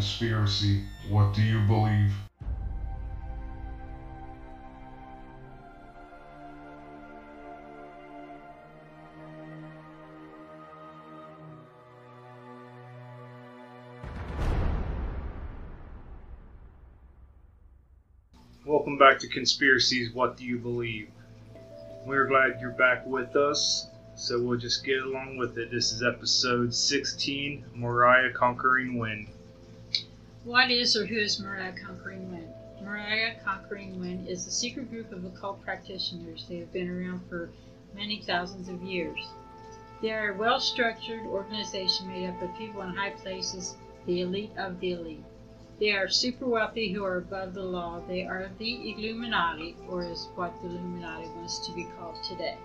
conspiracy. What do you believe? Welcome back to Conspiracies What Do You Believe? We're glad you're back with us, so we'll just get along with it. This is episode 16 Moriah Conquering Wind. What is or who is Moriah Conquering Wind? Moriah Conquering Wind is a secret group of occult practitioners. They have been around for many thousands of years. They are a well structured organization made up of people in high places, the elite of the elite. They are super wealthy who are above the law. They are the Illuminati, or is what the Illuminati wants to be called today.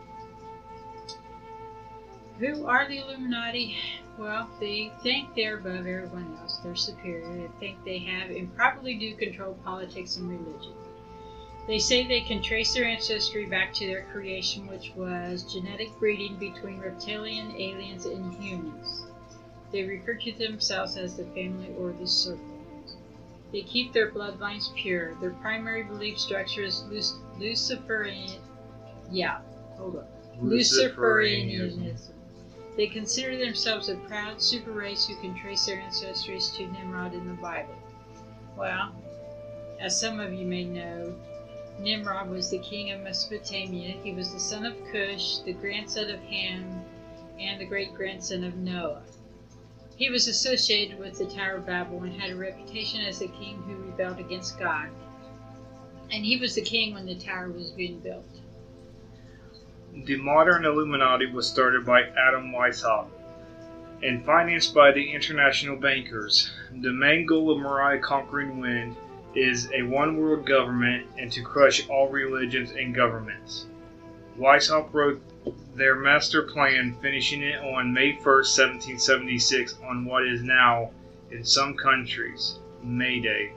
Who are the Illuminati? Well, they think they're above everyone else. They're superior. They think they have and probably do control politics and religion. They say they can trace their ancestry back to their creation, which was genetic breeding between reptilian, aliens, and humans. They refer to themselves as the family or the circle. They keep their bloodlines pure. Their primary belief structure is Luc- Luciferian. Yeah, hold on. Luciferianism. They consider themselves a proud super race who can trace their ancestries to Nimrod in the Bible. Well, as some of you may know, Nimrod was the king of Mesopotamia. He was the son of Cush, the grandson of Ham, and the great grandson of Noah. He was associated with the Tower of Babel and had a reputation as a king who rebelled against God. And he was the king when the tower was being built. The modern Illuminati was started by Adam Weishaupt and financed by the international bankers. The main goal of Moriah Conquering Wind is a one world government and to crush all religions and governments. Weishaupt wrote their master plan, finishing it on May 1st, 1776, on what is now, in some countries, May Day.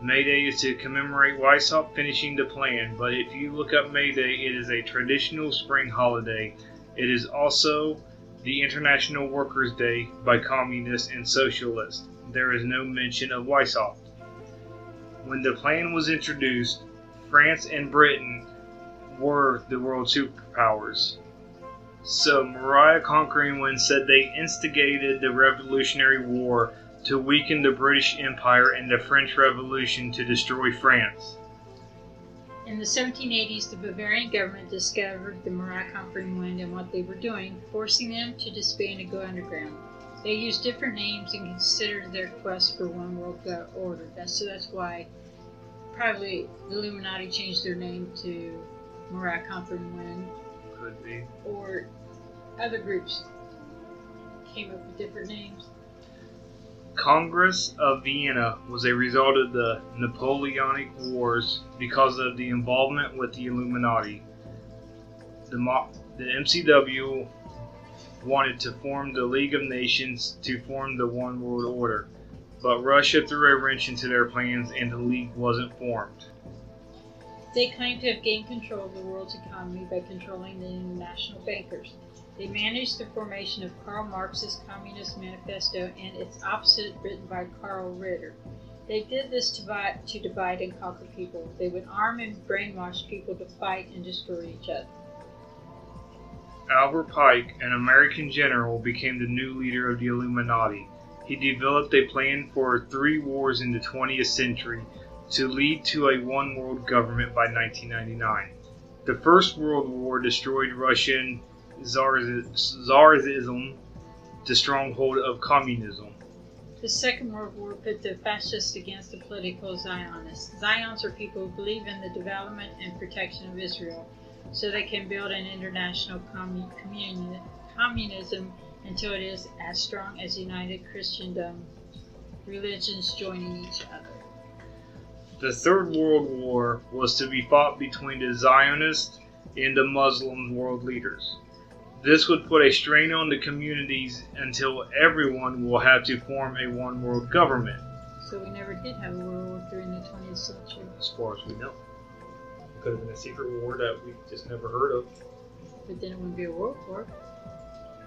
May Day is to commemorate Weishaupt finishing the plan, but if you look up May Day, it is a traditional spring holiday. It is also the International Workers' Day by communists and socialists. There is no mention of Weishaupt. When the plan was introduced, France and Britain were the world superpowers. So Moriah Conquering Wind said they instigated the Revolutionary War to weaken the British Empire and the French Revolution to destroy France. In the 1780s, the Bavarian government discovered the Wind and what they were doing, forcing them to disband and go underground. They used different names and considered their quest for one world order. That's, so that's why probably the Illuminati changed their name to Wind, Could be. or other groups came up with different names. Congress of Vienna was a result of the Napoleonic Wars because of the involvement with the Illuminati. The, Mo- the MCW wanted to form the League of Nations to form the One World Order, but Russia threw a wrench into their plans and the League wasn't formed. They claim to have gained control of the world's economy by controlling the international bankers. They managed the formation of Karl Marx's Communist Manifesto and its opposite, written by Karl Ritter. They did this to divide, to divide and conquer people. They would arm and brainwash people to fight and destroy each other. Albert Pike, an American general, became the new leader of the Illuminati. He developed a plan for three wars in the 20th century to lead to a one world government by 1999. The First World War destroyed Russian Tsarism, the stronghold of communism. The Second World War put the fascists against the political Zionists. Zions are people who believe in the development and protection of Israel so they can build an international commu- communi- communism until it is as strong as united Christendom, religions joining each other. The Third World War was to be fought between the Zionists and the Muslim world leaders. This would put a strain on the communities until everyone will have to form a one world government, So we never did have a world war during the 20th century. as far as we know. It could have been a secret war that we just never heard of. But then it wouldn't be a world war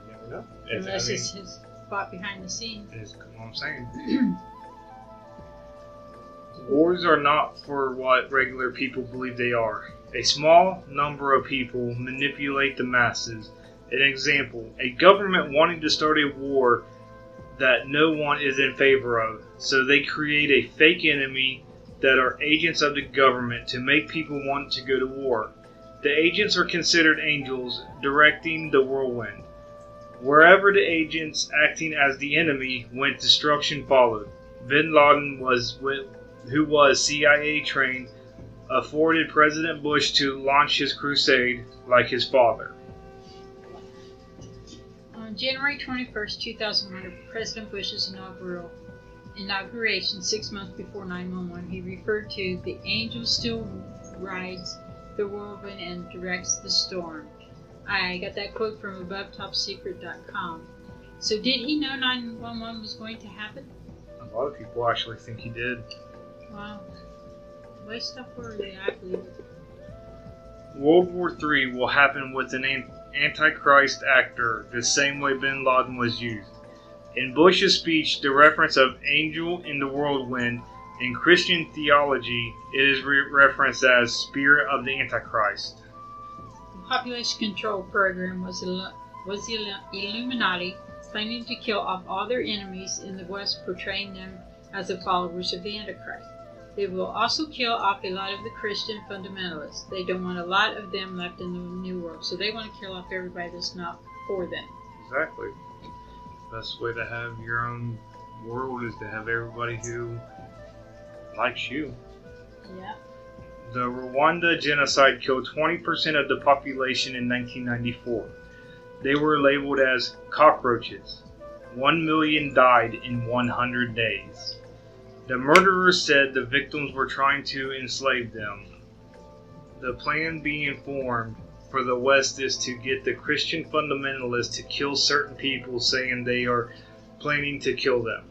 You never know. It's- unless I mean, it's, it's fought behind the scenes. it's what I'm saying. Wars are not for what regular people believe they are. A small number of people manipulate the masses. An example a government wanting to start a war that no one is in favor of, so they create a fake enemy that are agents of the government to make people want to go to war. The agents are considered angels directing the whirlwind. Wherever the agents acting as the enemy went, destruction followed. Bin Laden was with, who was CIA trained, afforded President Bush to launch his crusade like his father. On January 21, 2001, President Bush's inaugural inauguration, six months before 911, he referred to the angel still rides the whirlwind and directs the storm. I got that quote from AboveTopSecret.com. So, did he know 911 was going to happen? A lot of people actually think he did. Wow. Waste of worthy, I believe. World War III will happen with an an- Antichrist actor, the same way Bin Laden was used. In Bush's speech, the reference of angel in the whirlwind in Christian theology, it is re- referenced as spirit of the Antichrist. The population control program was, illu- was the Illu- Illuminati planning to kill off all their enemies in the West, portraying them as the followers of the Antichrist. They will also kill off a lot of the Christian fundamentalists. They don't want a lot of them left in the New World, so they want to kill off everybody that's not for them. Exactly. The best way to have your own world is to have everybody who likes you. Yeah. The Rwanda genocide killed 20% of the population in 1994. They were labeled as cockroaches. One million died in 100 days. The murderers said the victims were trying to enslave them. The plan being formed for the West is to get the Christian fundamentalists to kill certain people, saying they are planning to kill them.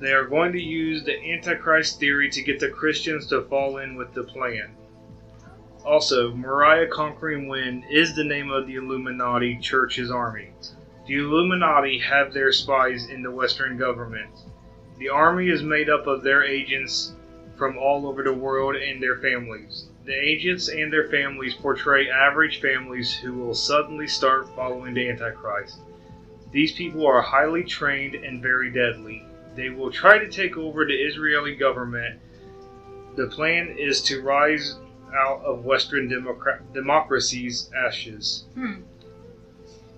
They are going to use the Antichrist theory to get the Christians to fall in with the plan. Also, Moriah Conquering Wind is the name of the Illuminati Church's army. The Illuminati have their spies in the Western government. The army is made up of their agents from all over the world and their families. The agents and their families portray average families who will suddenly start following the Antichrist. These people are highly trained and very deadly. They will try to take over the Israeli government. The plan is to rise out of Western democra- democracy's ashes. Hmm.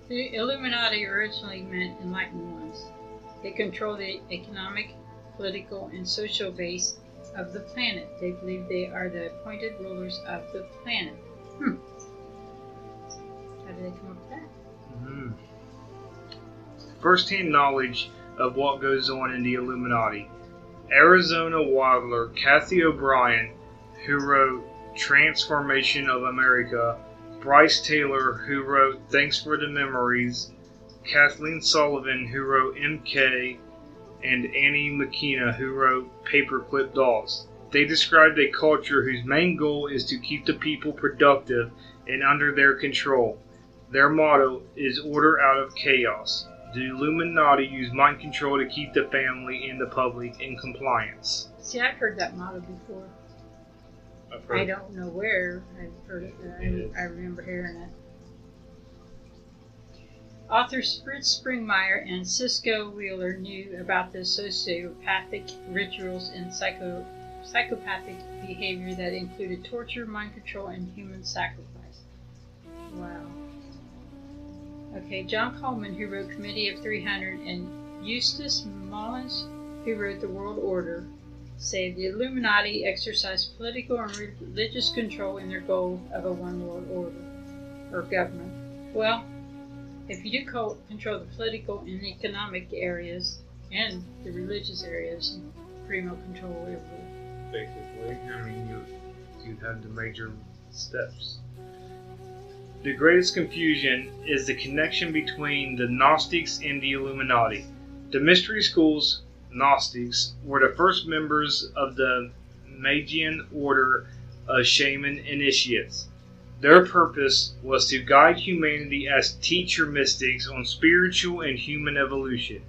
The Illuminati originally meant enlightened ones. They control the economic, political, and social base of the planet. They believe they are the appointed rulers of the planet. Hmm. How did they come up with that? Mhm. First-hand knowledge of what goes on in the Illuminati. Arizona Wilder Kathy O'Brien, who wrote Transformation of America, Brice Taylor, who wrote Thanks for the Memories, Kathleen Sullivan, who wrote MK, and Annie McKenna, who wrote Paperclip Dolls. They described a culture whose main goal is to keep the people productive and under their control. Their motto is order out of chaos. The Illuminati use mind control to keep the family and the public in compliance. See, I've heard that motto before. I've I don't know where I've heard it, but I, I remember hearing it. Authors Fritz Springmeier and Cisco Wheeler knew about the sociopathic rituals and psycho, psychopathic behavior that included torture, mind control, and human sacrifice. Wow. Okay, John Coleman, who wrote Committee of 300, and Eustace Mullins, who wrote The World Order, say the Illuminati exercise political and religious control in their goal of a one world order or government. Well, if you do co- control the political and economic areas and the religious areas, you control everything. basically. I mean, you you have the major steps. The greatest confusion is the connection between the Gnostics and the Illuminati. The mystery schools, Gnostics, were the first members of the Magian order of shaman initiates. Their purpose was to guide humanity as teacher mystics on spiritual and human evolution.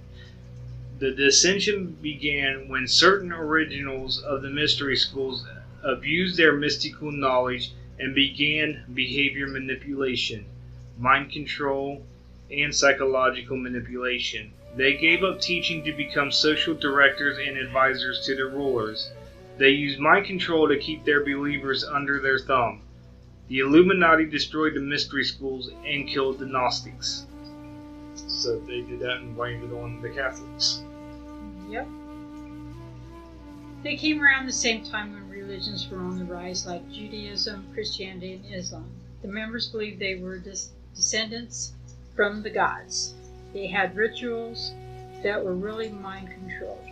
The dissension began when certain originals of the mystery schools abused their mystical knowledge and began behavior manipulation, mind control, and psychological manipulation. They gave up teaching to become social directors and advisors to their rulers. They used mind control to keep their believers under their thumb. The Illuminati destroyed the mystery schools and killed the Gnostics. So they did that and blamed it on the Catholics. Yep. They came around the same time when religions were on the rise, like Judaism, Christianity, and Islam. The members believed they were des- descendants from the gods. They had rituals that were really mind controlled.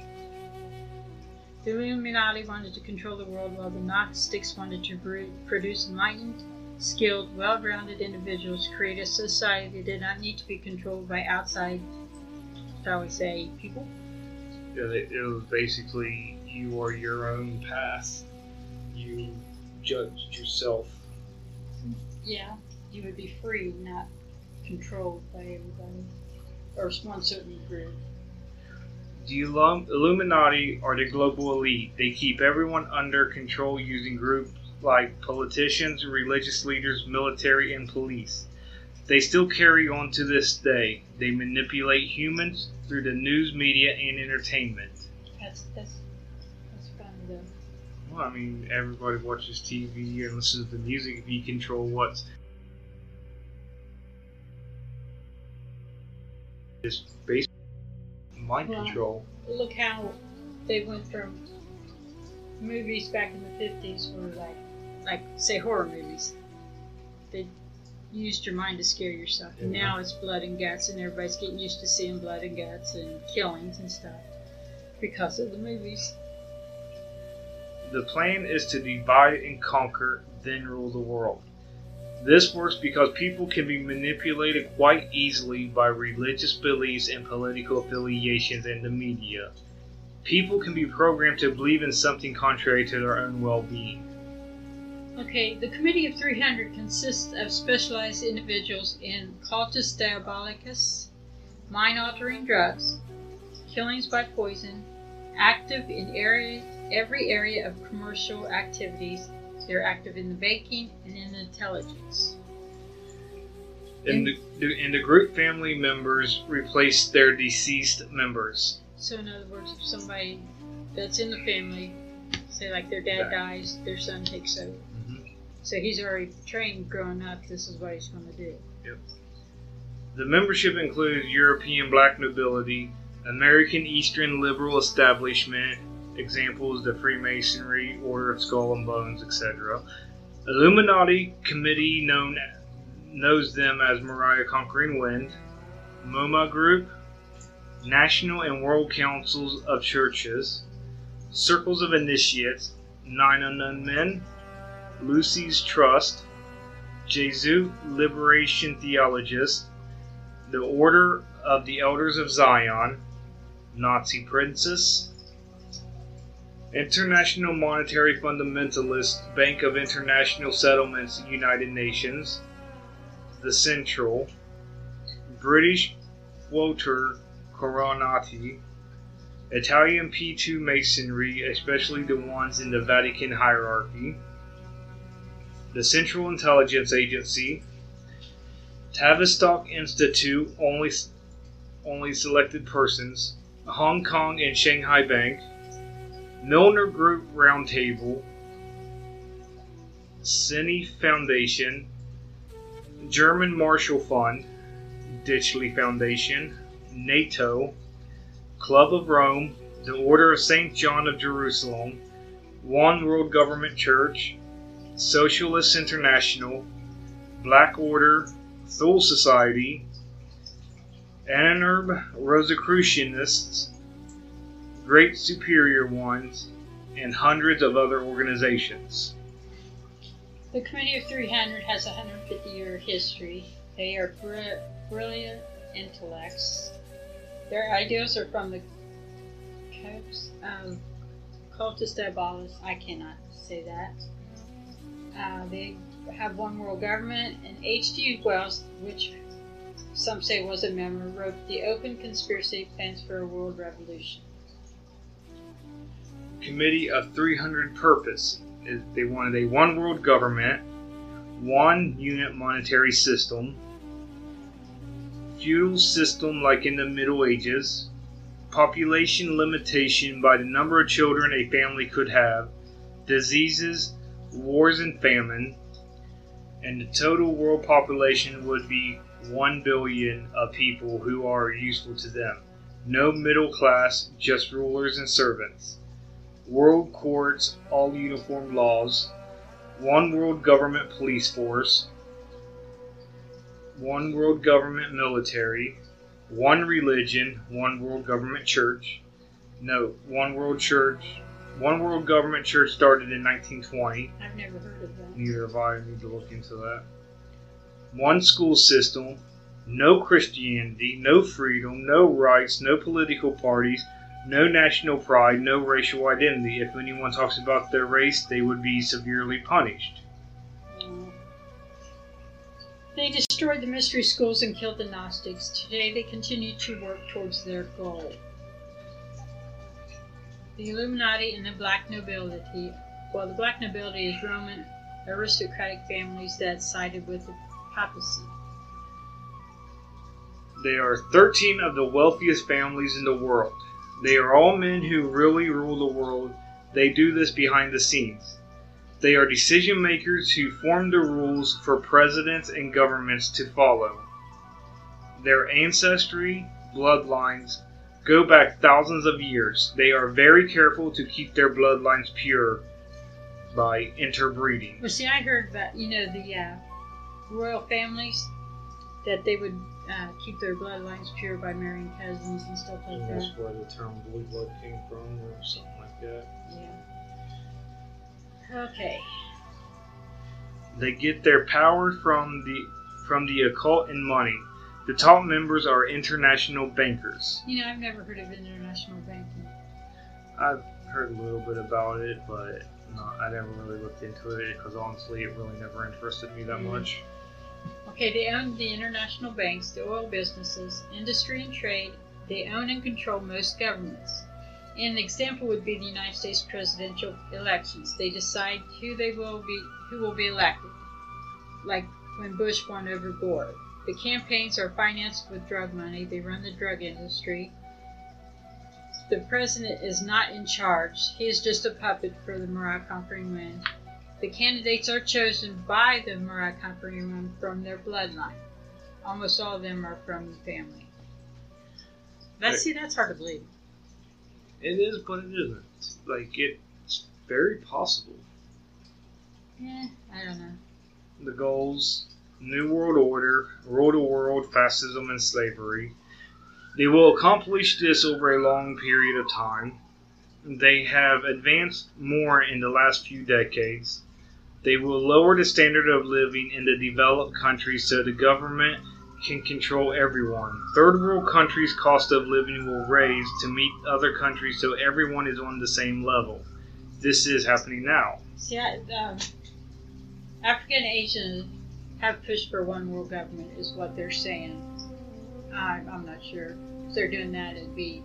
The Illuminati wanted to control the world, while the Gnostics wanted to produce enlightened, skilled, well rounded individuals, to create a society that did not need to be controlled by outside, shall we say, people. Yeah, it was basically you are your own path. You judged yourself. Yeah, you would be free, not controlled by everybody or one certain group. The Illum- Illuminati are the global elite. They keep everyone under control using groups like politicians, religious leaders, military, and police. They still carry on to this day. They manipulate humans through the news, media, and entertainment. That's that's that's though. Well, I mean, everybody watches TV and listens to music. If you control what's is based mind Well, control. Look how they went from movies back in the fifties were like like say horror movies. They used your mind to scare yourself. And Yeah. now it's blood and guts and everybody's getting used to seeing blood and guts and killings and stuff. Because of the movies. The plan is to divide and conquer, then rule the world. This works because people can be manipulated quite easily by religious beliefs and political affiliations and the media. People can be programmed to believe in something contrary to their own well being. Okay, the Committee of 300 consists of specialized individuals in cultus diabolicus, mind altering drugs, killings by poison, active in area, every area of commercial activities. They're active in the banking and in intelligence. And the, the, and the group family members replace their deceased members. So, in other words, if somebody that's in the family, say like their dad dies, their son takes over. Mm-hmm. So he's already trained growing up, this is what he's going to do. Yep. The membership includes European black nobility, American Eastern liberal establishment, examples the Freemasonry, Order of Skull and Bones, etc. Illuminati committee known knows them as Moriah Conquering Wind, MoMA Group, National and World Councils of Churches, Circles of Initiates, Nine Unknown Men, Lucis Trust, Jesuit Liberation Theologists, the Order of the Elders of Zion, Nazi Princess, International Monetary Fundamentalist Bank of International Settlements, United Nations, the Central, British Quatuor Coronati, Italian P2 Masonry, especially the ones in the Vatican hierarchy, the Central Intelligence Agency, Tavistock Institute, only only selected persons, Hong Kong and Shanghai Bank, Milner Group Roundtable, Cini Foundation, German Marshall Fund, Ditchley Foundation, NATO, Club of Rome, the Order of St. John of Jerusalem, One World Government Church, Socialist International, Black Order, Thule Society, Anarb Rosicrucianists, Great Superior Ones, and hundreds of other organizations. The Committee of 300 has a 150 year history. They are bri- brilliant intellects. Their ideas are from the um, Cultus Diabolus. I cannot say that. Uh, they have one world government, and H.G. Wells, which some say was a member, wrote the Open Conspiracy Plans for a World Revolution. Committee of 300 Purpose. They wanted a one world government, one unit monetary system, feudal system like in the Middle Ages, population limitation by the number of children a family could have, diseases, wars, and famine, and the total world population would be 1 billion of people who are useful to them. No middle class, just rulers and servants. World courts, all uniform laws. One world government police force. One world government military. One religion, one world government church. No, one world church. One world government church started in 1920. I've never heard of that. Neither have I. I need to look into that. One school system, no Christianity, no freedom, no rights, no political parties, no national pride, no racial identity. If anyone talks about their race, they would be severely punished. They destroyed the mystery schools and killed the Gnostics. Today they continue to work towards their goal. The Illuminati and the Black Nobility. Well, the Black Nobility is Roman aristocratic families that sided with the papacy. They are 13 of the wealthiest families in the world. They are all men who really rule the world. They do this behind the scenes. They are decision makers who form the rules for presidents and governments to follow. Their ancestry, bloodlines, go back thousands of years. They are very careful to keep their bloodlines pure by interbreeding. Well, see, I heard that, you know, the uh, royal families, that they would uh, keep their bloodlines pure by marrying cousins and stuff like And that. that's where the term blue blood came from, or something like that. Yeah. Okay. They get their power from the from the occult and money. The top members are international bankers. You know, I've never heard of international banking. I've heard a little bit about it, but no, I never really looked into it because honestly, it really never interested me that Mm. much. Okay, they own the international banks, the oil businesses, industry and trade. They own and control most governments. An example would be the United States presidential elections. They decide who they will be, who will be elected. Like when Bush won over Gore. The campaigns are financed with drug money. They run the drug industry. The president is not in charge. He is just a puppet for the Moriah Conquering Wind. The candidates are chosen by the Moriah Conquering from their bloodline. Almost all of them are from the family. That's see, that's hard to believe. It is, but it isn't. Like it's very possible. Eh, I don't know. The goals: New World Order, rule the world, fascism, and slavery. They will accomplish this over a long period of time. They have advanced more in the last few decades. They will lower the standard of living in the developed countries so the government can control everyone. Third world countries' cost of living will raise to meet other countries so everyone is on the same level. This is happening now. See, um, Africa and Asia have pushed for one world government, is what they're saying. I, I'm not sure. If they're doing that, it'd be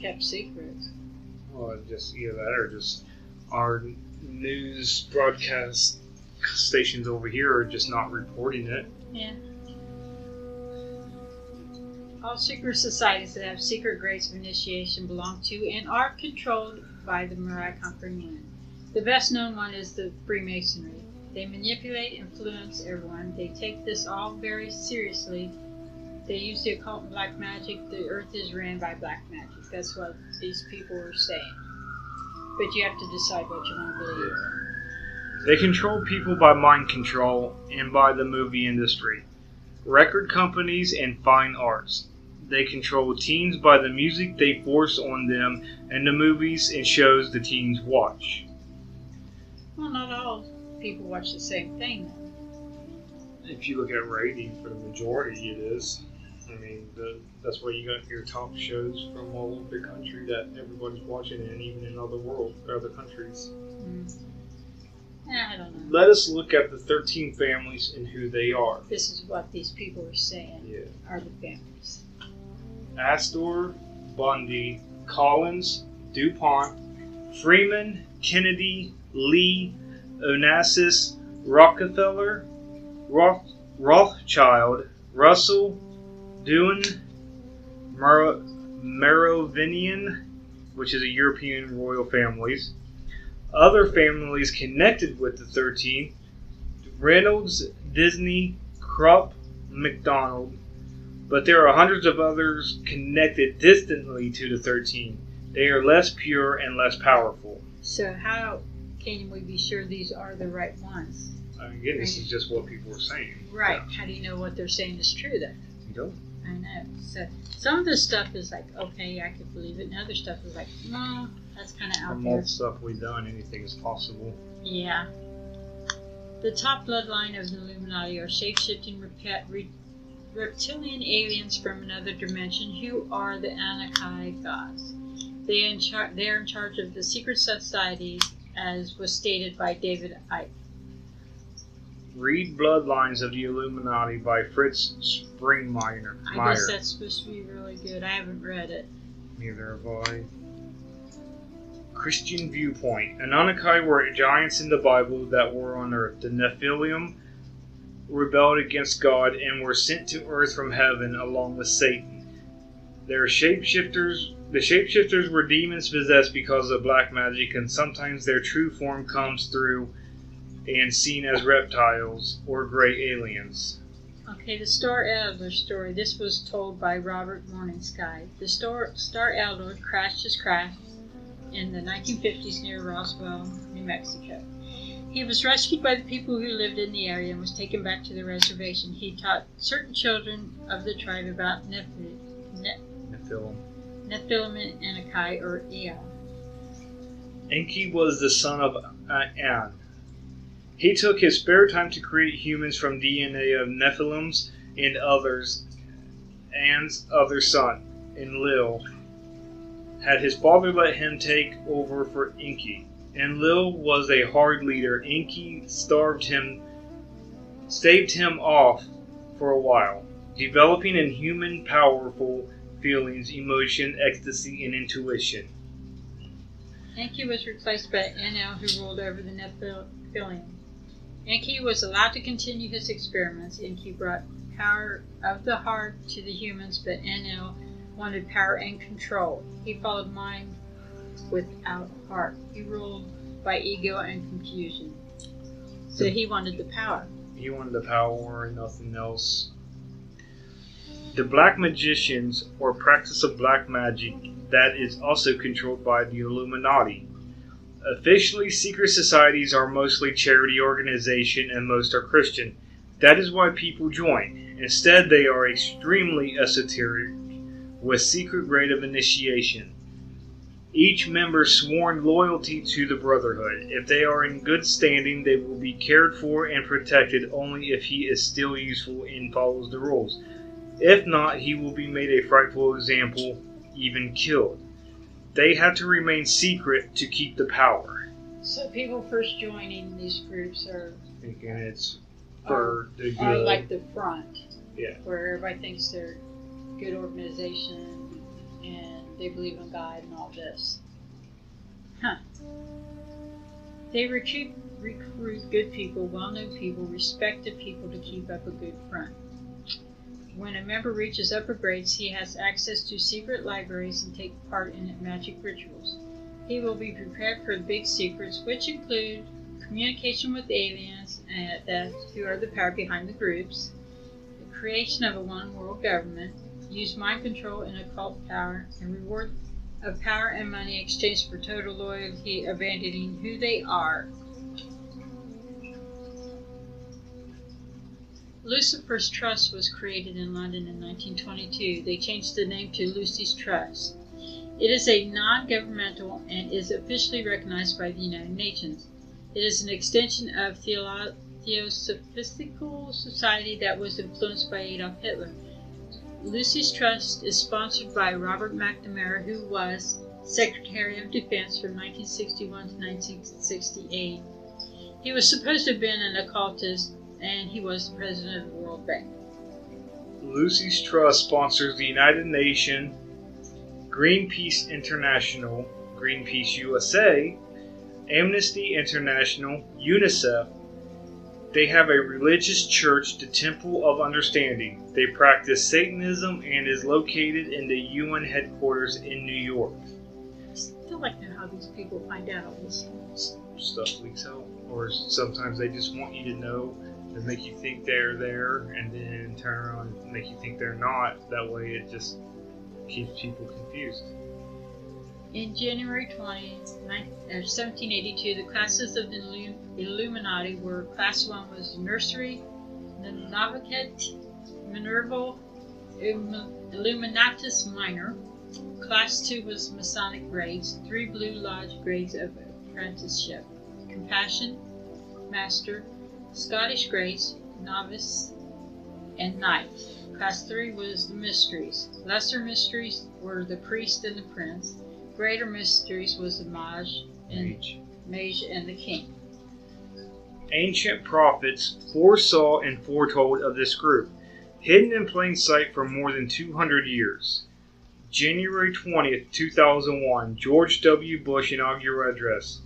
kept secret. Well, just either that or just our news broadcast stations over here are just not reporting it. Yeah. All secret societies that have secret grades of initiation belong to and are controlled by the Moriah Conquering The best known one is the Freemasonry. They manipulate, influence everyone. They take this all very seriously. They use the occult black magic. The earth is ran by black magic. That's what these people are saying. But you have to decide what you want to believe. They control people by mind control and by the movie industry, record companies, and fine arts. They control teens by the music they force on them and the movies and shows the teens watch. Well, not all people watch the same thing. Though. If you look at ratings, for the majority, it is. I mean, the, that's why you got your top shows from all over the country that everybody's watching, and even in other world, other countries. Mm. I don't know. let us look at the 13 families and who they are. This is what these people are saying Yeah. are the families. Astor, Bundy, Collins, DuPont, Freeman, Kennedy, Lee, Onassis, Rockefeller, Roth, Rothschild, Russell, Dewin, Mer- Merovingian, which is a European royal families. Other families connected with the 13 Reynolds, Disney, Krupp, McDonald, but there are hundreds of others connected distantly to the 13. They are less pure and less powerful. So how can we be sure these are the right ones? I mean, again, this is just what people are saying. Right. How do you know what they're saying is true then? You know? I know. So some of this stuff is like, okay, I could believe it, and other stuff is like, no, that's kind of out From there. all the stuff we've done, anything is possible. Yeah. The top bloodline of the Illuminati are shape-shifting re- reptilian aliens from another dimension who are the Anakai gods. They, in char- they are in charge of the secret societies, as was stated by David Icke. Read Bloodlines of the Illuminati by Fritz Springmeier. I guess that's supposed to be really good. I haven't read it. Neither have I. Christian viewpoint. Anunnaki were giants in the Bible that were on earth. The Nephilim rebelled against God and were sent to earth from heaven along with Satan. Their shapeshifters the shapeshifters were demons possessed because of black magic, and sometimes their true form comes through and seen as reptiles or gray aliens. Okay, the Star Elder story. This was told by Robert Morningsky. The Star, Star Elder crashed his craft in the 1950s near Roswell, New Mexico. He was rescued by the people who lived in the area and was taken back to the reservation. He taught certain children of the tribe about Nephi, ne- Nephilim. Nephilim and Anakai, or Ea. Enki was the son of An. He took his spare time to create humans from DNA of Nephilims and others. An's other son, Enlil, had his father let him take over for Enki. Enlil was a hard leader. Enki starved him, staved him off for a while, developing in human powerful feelings, emotion, ecstasy, and intuition. Enki was replaced by Enel, who ruled over the Nephilim. Enki was allowed to continue his experiments. Enki brought power of the heart to the humans, but Enel wanted power and control. He followed mind without heart. He ruled by ego and confusion. So he wanted the power. He wanted the power and nothing else. The black magicians, or practice of black magic, that is also controlled by the Illuminati. Officially, secret societies are mostly charity organization and most are Christian. That is why people join. Instead, they are extremely esoteric, with secret grade of initiation. Each member sworn loyalty to the Brotherhood. If they are in good standing, they will be cared for and protected only if he is still useful and follows the rules. If not, he will be made a frightful example, even killed. They have to remain secret to keep the power. So people first joining these groups are, Thinking it's um, for the are good. like the front. Yeah. Where everybody thinks they're good organization and they believe in God and all this. Huh. They recruit, recruit good people, well known people, respected people to keep up a good front. When a member reaches upper grades, he has access to secret libraries and take part in magic rituals. He will be prepared for big secrets, which include communication with aliens uh, that, who are the power behind the groups, the creation of a one world government, use mind control and occult power, and reward of power and money exchanged for total loyalty, abandoning who they are. Lucifer's Trust was created in London in 1922. They changed the name to Lucis Trust. It is a non governmental and is officially recognized by the United Nations. It is an extension of Theolo- Theosophistical Society that was influenced by Adolf Hitler. Lucis Trust is sponsored by Robert McNamara, who was Secretary of Defense from 1961 to 1968. He was supposed to have been an occultist, and he was the president of the World Bank. Lucis Trust sponsors the United Nations, Greenpeace International, Greenpeace USA, Amnesty International, UNICEF. They have a religious church, the Temple of Understanding. They practice Satanism and is located in the UN headquarters in New York. I still like to know how these people find out all this. Stuff leaks out, or sometimes they just want you to know to make you think they're there, and then turn around and make you think they're not. That way, it just keeps people confused. In January 20, 1782, uh, the classes of the Illuminati were Class 1 was Nursery, Navaket, Minerval, Illum- Illuminatus Minor. Class 2 was Masonic grades, three Blue Lodge grades of apprenticeship Compassion, Master, Scottish Grace, Novice, and Knight. Class 3 was the Mysteries. Lesser Mysteries were the Priest and the Prince. Greater Mysteries was the Mage and Mage. Mage and the King. Ancient prophets foresaw and foretold of this group, hidden in plain sight for more than 200 years. January 20th, 2001, George W. Bush inaugural address.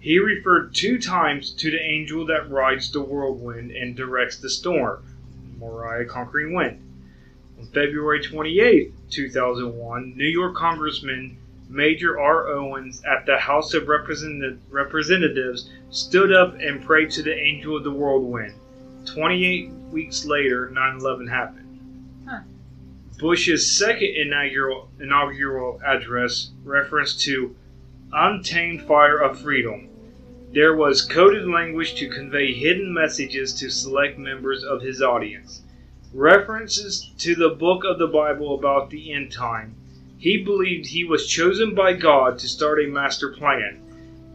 He referred two times to the angel that rides the whirlwind and directs the storm, Moriah conquering wind. On February 28th, 2001, New York Congressman Major R. Owens at the House of Representatives stood up and prayed to the angel of the whirlwind. 28 weeks later, 9 11 happened. Huh. Bush's second inaugural, inaugural address referenced to untamed fire of freedom. There was coded language to convey hidden messages to select members of his audience. References to the book of the Bible about the end time. He believed he was chosen by God to start a master plan.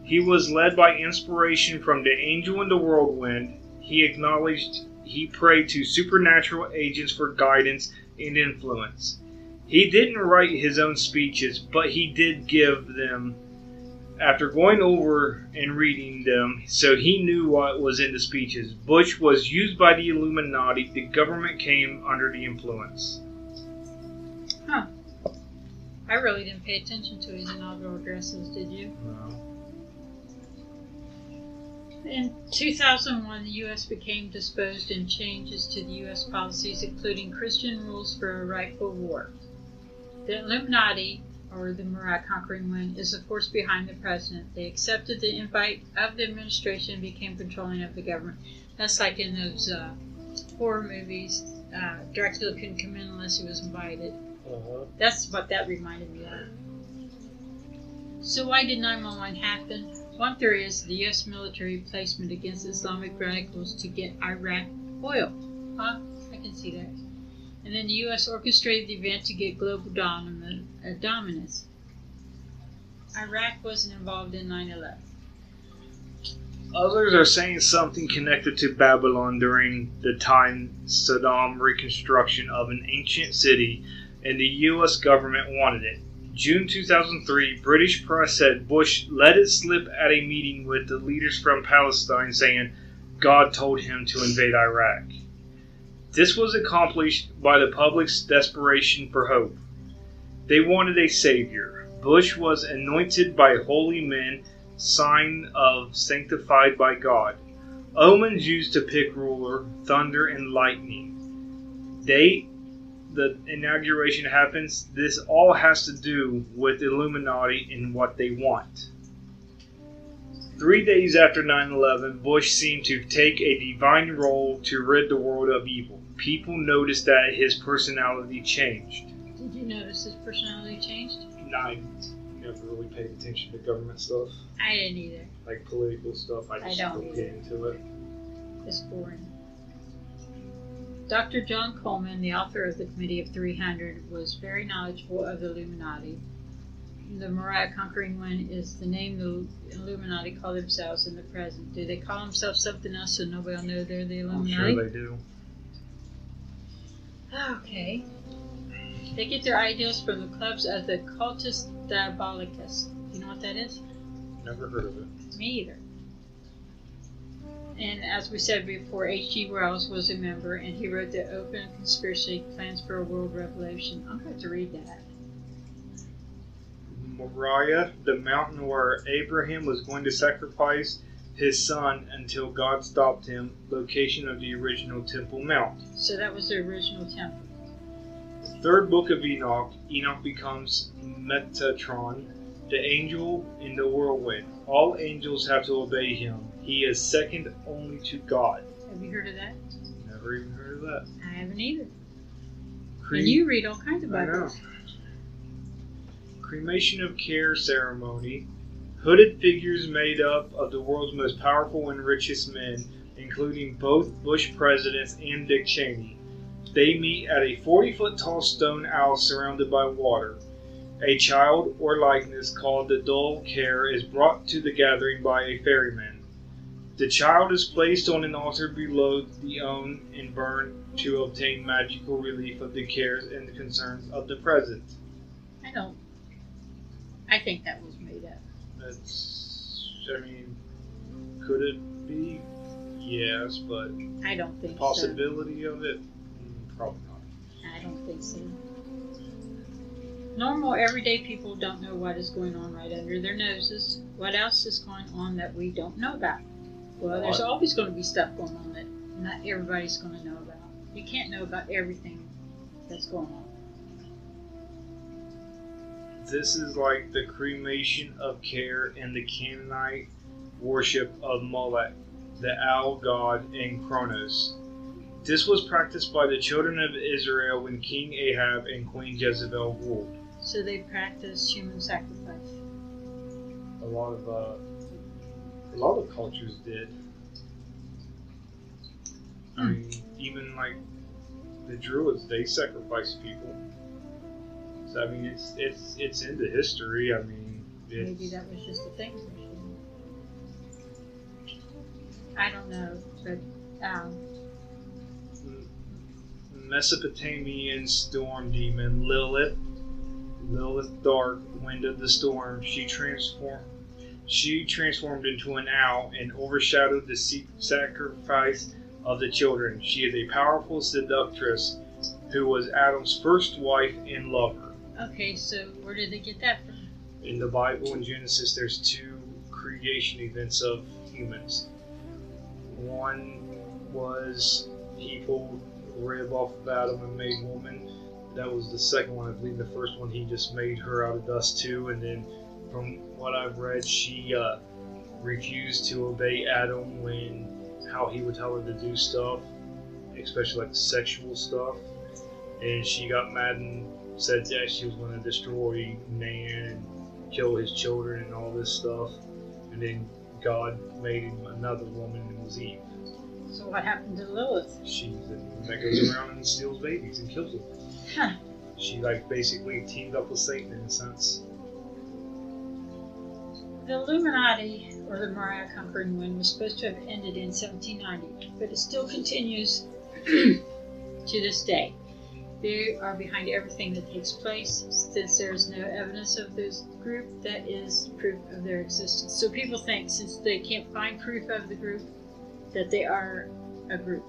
He was led by inspiration from the angel in the whirlwind. He acknowledged he prayed to supernatural agents for guidance and influence. He didn't write his own speeches, but he did give them after going over and reading them, so he knew what was in the speeches. Bush was used by the Illuminati. The government came under the influence. Huh. I really didn't pay attention to his inaugural addresses, did you? No. In 2001, the U.S. became disposed in changes to the U.S. policies, including Christian rules for a rightful war. The Illuminati, or the Moriah Conquering Wind, is the force behind the president. They accepted the invite of the administration and became controlling of the government. That's like in those uh, horror movies. Uh, Dracula couldn't come in unless he was invited. Uh-huh. That's what that reminded me of. So why did 911 happen? One theory is the U.S. military placement against Islamic radicals to get Iraq oil. Huh? I can see that. And then the U.S. orchestrated the event to get global uh, dominance. Iraq wasn't involved in 9/11. Others are saying something connected to Babylon during the time Saddam reconstruction of an ancient city and the U.S. government wanted it. June 2003, British press said Bush let it slip at a meeting with the leaders from Palestine, saying God told him to invade Iraq. This was accomplished by the public's desperation for hope. They wanted a savior. Bush was anointed by holy men, sign of sanctified by God. Omens used to pick ruler, thunder and lightning. Date the inauguration happens, this all has to do with Illuminati and what they want. Three days after 9 11, Bush seemed to take a divine role to rid the world of evil. People noticed that his personality changed. Did you notice his personality changed? No, I never really paid attention to government stuff, I didn't either. like political stuff. I I just don't don't get into it. It's boring. Dr. John Coleman, the author of the Committee of 300, was very knowledgeable of the Illuminati. The Moriah Conquering One is the name the Illuminati call themselves in the present. Do they call themselves something else so nobody will know they're the Illuminati? I'm sure they do. Okay. They get their ideas from the clubs of the Cultus Diabolicus. You know what that is? Never heard of it. Me either. And as we said before, H.G. Wells was a member, and he wrote the Open Conspiracy Plans for a World Revolution. I'm going to read that. Moriah, the mountain where Abraham was going to sacrifice his son until God stopped him, location of the original Temple Mount. So that was the original temple. The third book of Enoch, Enoch becomes Metatron, the angel in the whirlwind. All angels have to obey him. He is second only to God. Have you heard of that? Never even heard of that. I haven't either. And you read all kinds of I know. Cremation of care ceremony. Hooded figures made up of the world's most powerful and richest men, including both Bush presidents and Dick Cheney. They meet at a 40 foot tall stone owl surrounded by water. A child or likeness called the dull care is brought to the gathering by a ferryman. The child is placed on an altar below the own and burned to obtain magical relief of the cares and concerns of the present. I don't. I think that was made up. That's, I mean, could it be? Yes, but I don't think so. possibility of it, probably not. I don't think so. Normal, everyday people don't know what is going on right under their noses. What else is going on that we don't know about? Well, there's What? always going to be stuff going on that not everybody's going to know about. You can't know about everything that's going on. This is like the cremation of care and the Canaanite worship of Molech, the owl god, and Kronos. This was practiced by the children of Israel when King Ahab and Queen Jezebel ruled. So they practiced human sacrifice. A lot of uh, a lot of cultures did. I Hmm. mean, even like the Druids, they sacrificed people. So I mean, it's it's it's into history. I mean, it's, Maybe that was just a thing. I don't know, but um, Mesopotamian storm demon Lilith, Lilith Dark, wind of the storm. She transformed. She transformed into an owl and overshadowed the sacrifice of the children. She is a powerful seductress who was Adam's first wife and lover. Okay, so where did they get that from? In the Bible in Genesis, there's two creation events of humans. One was he pulled rib off of Adam and made woman. That was the second one. I believe the first one he just made her out of dust too. And then, from what I've read, she uh, refused to obey Adam when how he would tell her to do stuff, especially like sexual stuff. And she got mad and said that she was going to destroy man and kill his children and all this stuff. And then God made him another woman and was Eve. So what happened to Lilith? She's the one that goes around and steals babies and kills them. Huh. She like basically teamed up with Satan in a sense. The Illuminati, or the Moriah Conquering Wind, was supposed to have ended in 1790, but it still continues to this day. They are behind everything that takes place, since there is no evidence of this group that is proof of their existence. So people think, since they can't find proof of the group, that they are a group.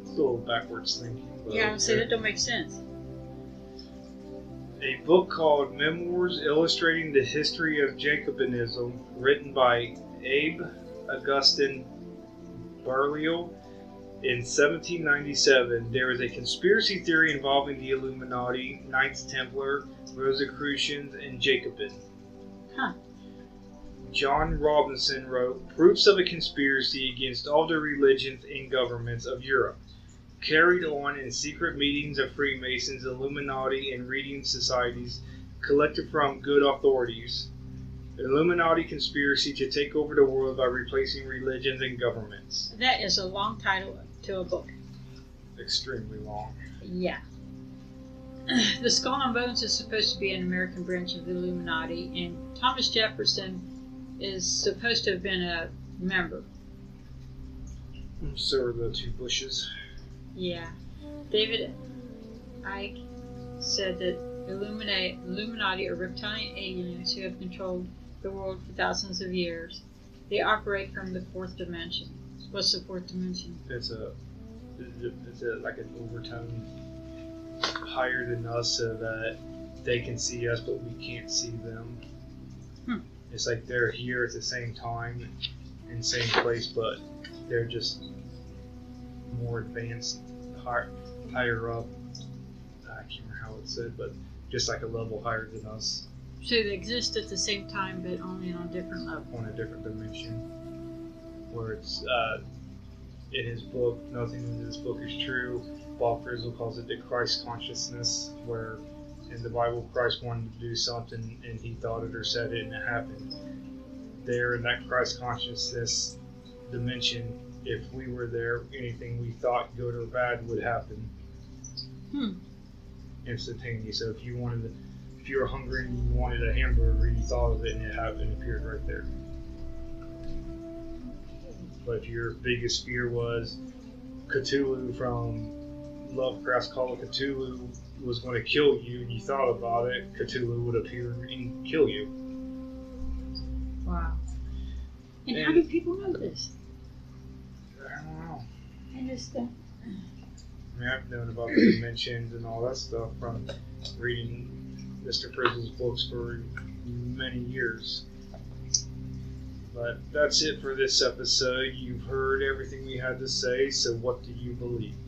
It's a little backwards thinking. But Yeah, I would say that don't make sense. A book called Memoirs Illustrating the History of Jacobinism, written by Abe Augustin Berlioz in 1797. there was a conspiracy theory involving the Illuminati, Knights Templar, Rosicrucians, and Jacobin. Huh. John Robinson wrote Proofs of a Conspiracy Against All the Religions and Governments of Europe carried on in secret meetings of Freemasons, Illuminati, and reading societies collected from good authorities. Illuminati conspiracy to take over the world by replacing religions and governments. That is a long title to a book. Extremely long. Yeah. The Skull and Bones is supposed to be an American branch of the Illuminati, and Thomas Jefferson is supposed to have been a member. So are the two bushes. Yeah. David Icke said that Illuminati, Illuminati are reptilian aliens who have controlled the world for thousands of years. They operate from the fourth dimension. What's the fourth dimension? It's a it's a, like an overtone higher than us, so that they can see us, but we can't see them. Hmm. It's like they're here at the same time, in same place, but they're just more advanced, higher, higher up. I can't remember how it's said, but just like a level higher than us So they exist at the same time, but only on a different level. on a different dimension. Where it's uh, in his book, nothing in this book is true. Bob Frissell calls it the Christ consciousness, where in the Bible Christ wanted to do something and he thought it or said it and it happened. There in that Christ consciousness dimension, if we were there, anything we thought good or bad would happen Hmm. instantaneous. So if you wanted, to, if you were hungry and you wanted a hamburger, you thought of it and it happened, it appeared right there. But if your biggest fear was Cthulhu from Lovecraft's Call of Cthulhu was going to kill you and you thought about it, Cthulhu would appear and kill you. Wow. And, how do people know this? I don't know. I just don't. I mean, I've known about the dimensions and all that stuff from reading Mr. Frissell's books for many years. But that's it for this episode. You've heard everything we had to say, so what do you believe?